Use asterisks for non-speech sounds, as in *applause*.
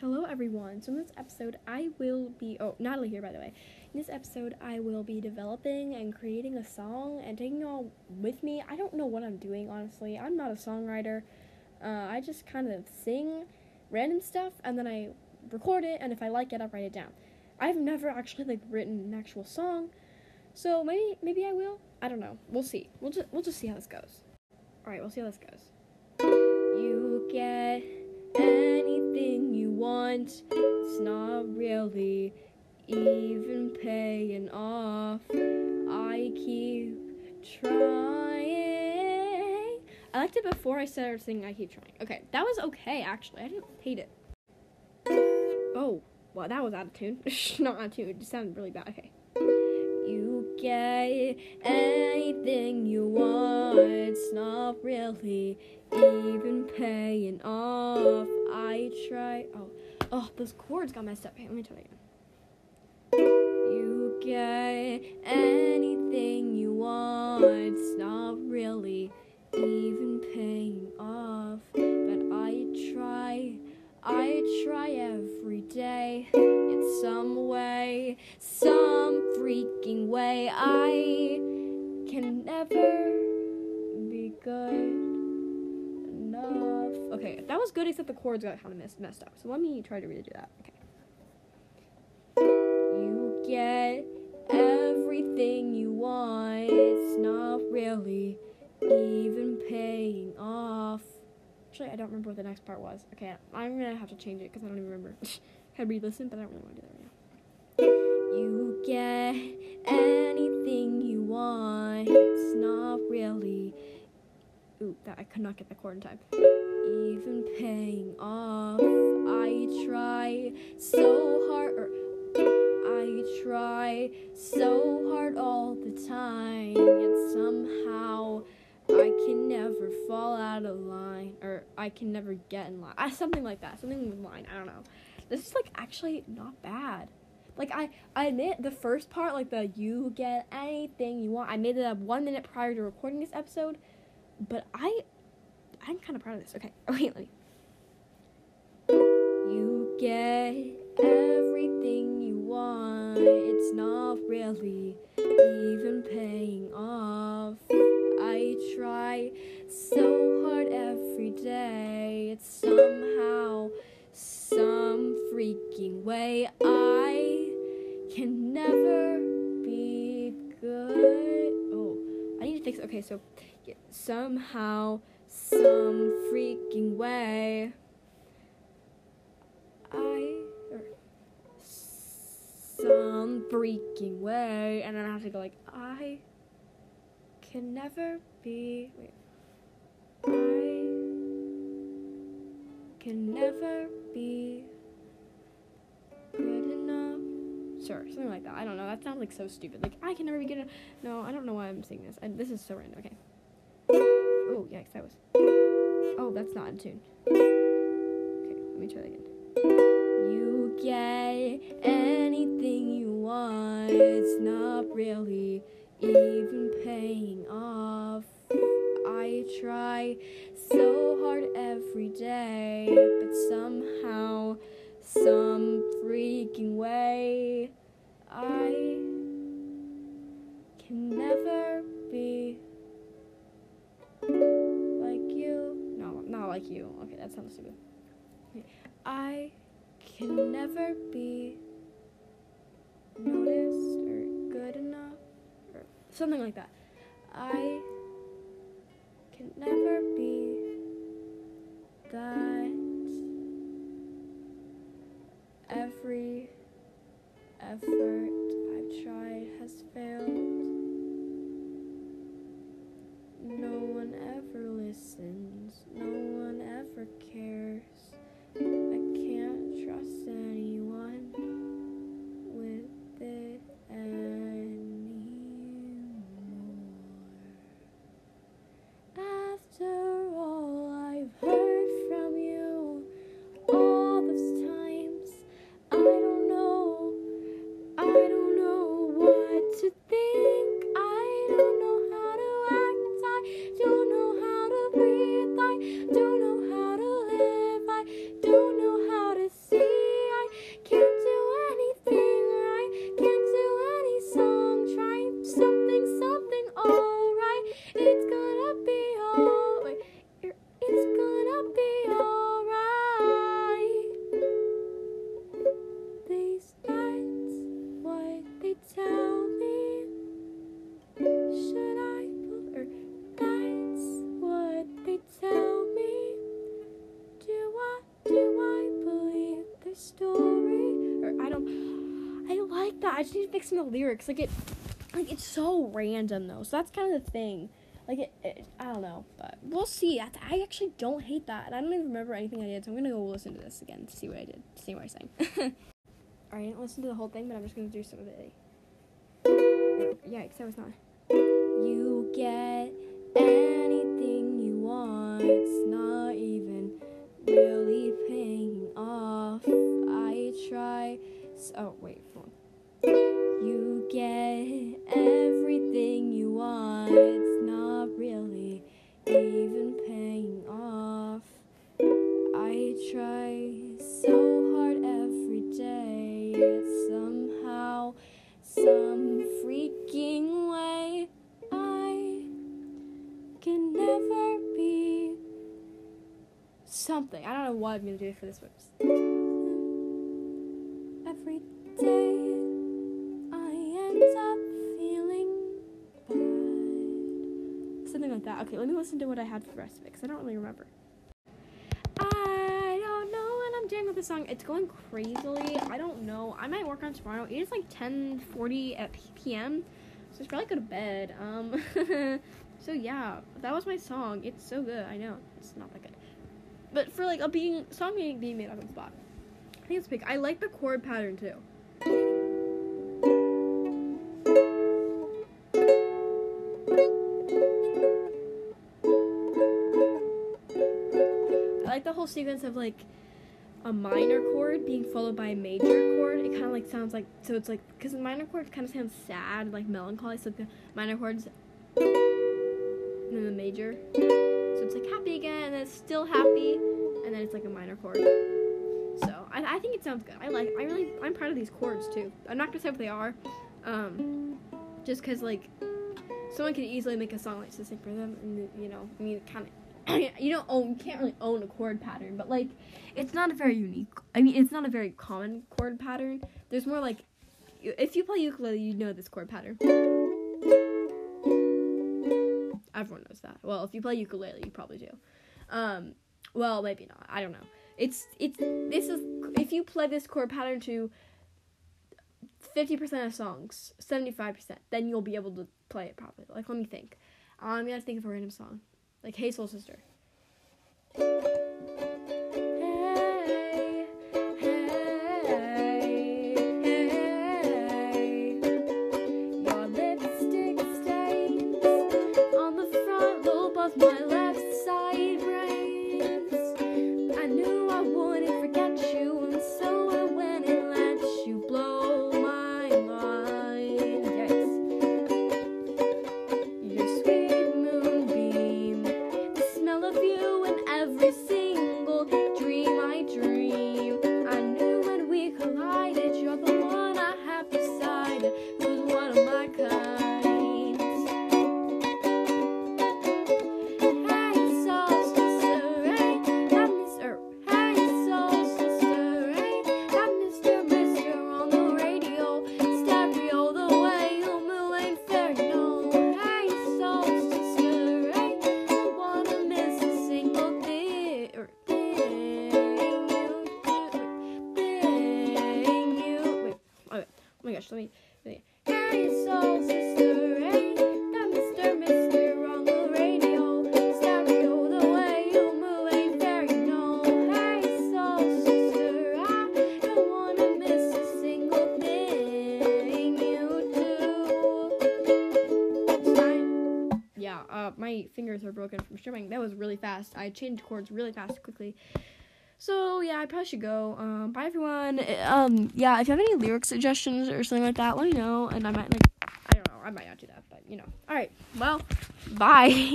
Hello, everyone. So, in this episode, I will be. Oh, Natalie here, by the way. In this episode, I will be developing and creating a song and taking you all with me. I don't know what I'm doing, honestly. I'm not a songwriter. Uh, I just kind of sing random stuff and then I record it, and if I like it, I'll write it down. I've never actually like written an actual song, so maybe maybe I will. I don't know. We'll see. We'll just we'll just see how this goes. All right, we'll see how this goes. You get anything want. It's not really even paying off. I keep trying. I liked it before I started singing I Keep Trying. Okay, that was okay actually. I didn't hate it. Oh, well, that was out of tune. *laughs* not out of tune. It just sounded really bad. Okay. Get anything you want. It's not really even paying off. I try. Oh, oh, those chords got messed up. Hey, let me try again. You get anything you want. It's not really even paying I try every day. In some way, some freaking way. I can never be good enough. Okay, that was good, except the chords got kind of messed, up. So let me try to redo that. Okay. Actually, I don't remember what the next part was. Okay, I'm gonna have to change it because I don't even remember. *laughs* I re-listen, but I don't really want to do that right now. You get anything you want. It's not really. Ooh, that I could not get the chord in time. Even paying off. I try so hard. Or, I try so hard all the time, yet somehow can never fall out of line, or I can never get in line. Uh, *laughs* something like that. Something with line. I don't know. This is like actually not bad. Like I, I admit the first part, like the you get anything you want. I made it up one minute prior to recording this episode, but I, I'm kind of proud of this. Okay, *laughs* wait, let me. You get everything you want. It's not really even paying off. Try so hard every day. It's somehow, some freaking way. I can never be good. Oh, I need to fix. Okay, so yeah, somehow, some freaking way. I or some freaking way, and then I have to go like I can never be. Wait, I can never be good enough. Sure, something like that. I don't know. That sounds like so stupid. Like I can never be good enough. No, I don't know why I'm saying this. I, this is so random. Okay. Oh yikes! That was. Oh, that's not in tune. Okay, let me try that again. You get anything you want. It's not really even paying off. I try so hard every day, but somehow, some freaking way, I can never be like you. No, not like you. Okay, that sounds stupid. I can never be something like that. I can never be that every effort just need to fix some of the lyrics. Like it, like it's so random though. So that's kind of the thing. Like it, it I don't know, but we'll see. I, I actually don't hate that, and I don't even remember anything I did. So I'm gonna go listen to this again to see what I did, to see what I sang. Alright, *laughs* I didn't listen to the whole thing, but I'm just gonna do some of it. Yikes, that was not. I'm gonna do for this verse. Every day, I end up feeling bad. Something like that. Okay, let me listen to what I had for the rest of it because I don't really remember. I don't know what I'm doing with this song. It's going crazily. I don't know. I might work on tomorrow. It is like 10:40 at p.m. So it's probably go to bed. Um. *laughs* so yeah, that was my song. It's so good. I know it's not that good, but for like a being song being being made on the spot, I think it's big. I like the chord pattern too. I like the whole sequence of like a minor chord being followed by a major chord. It kind of like sounds like so it's like because the minor chord kind of sounds sad, like melancholy. So the minor chords and then the major. So it's like it's still happy, and then it's like a minor chord. So I, I think it sounds good. I like. I really. I'm proud of these chords too. I'm not gonna say what they are, um, just because like someone could easily make a song like this for them, and you know, I mean, kind of. *coughs* you don't own, you can't really own a chord pattern, but like, it's not a very unique. I mean, it's not a very common chord pattern. There's more like, if you play ukulele, you know this chord pattern. Everyone knows that. Well, if you play ukulele, you probably do. Um, well, maybe not. I don't know. It's it's this is if you play this chord pattern to fifty percent of songs, seventy five percent, then you'll be able to play it properly. Like, let me think. I'm gonna think of a random song, like "Hey Soul Sister." My gosh, let me. Let me. Hey, soul sister, Mr. Mister on the radio, stereo, the way you move ain't soul sister, I don't wanna miss a single thing you do. Yeah, uh, my fingers are broken from strumming. That was really fast. I changed chords really fast, quickly. So yeah, I probably should go. Um, bye everyone. Um, yeah, if you have any lyric suggestions or something like that, let me know, and I might like, I don't know, I might not do that, but you know. All right, well, bye. *laughs*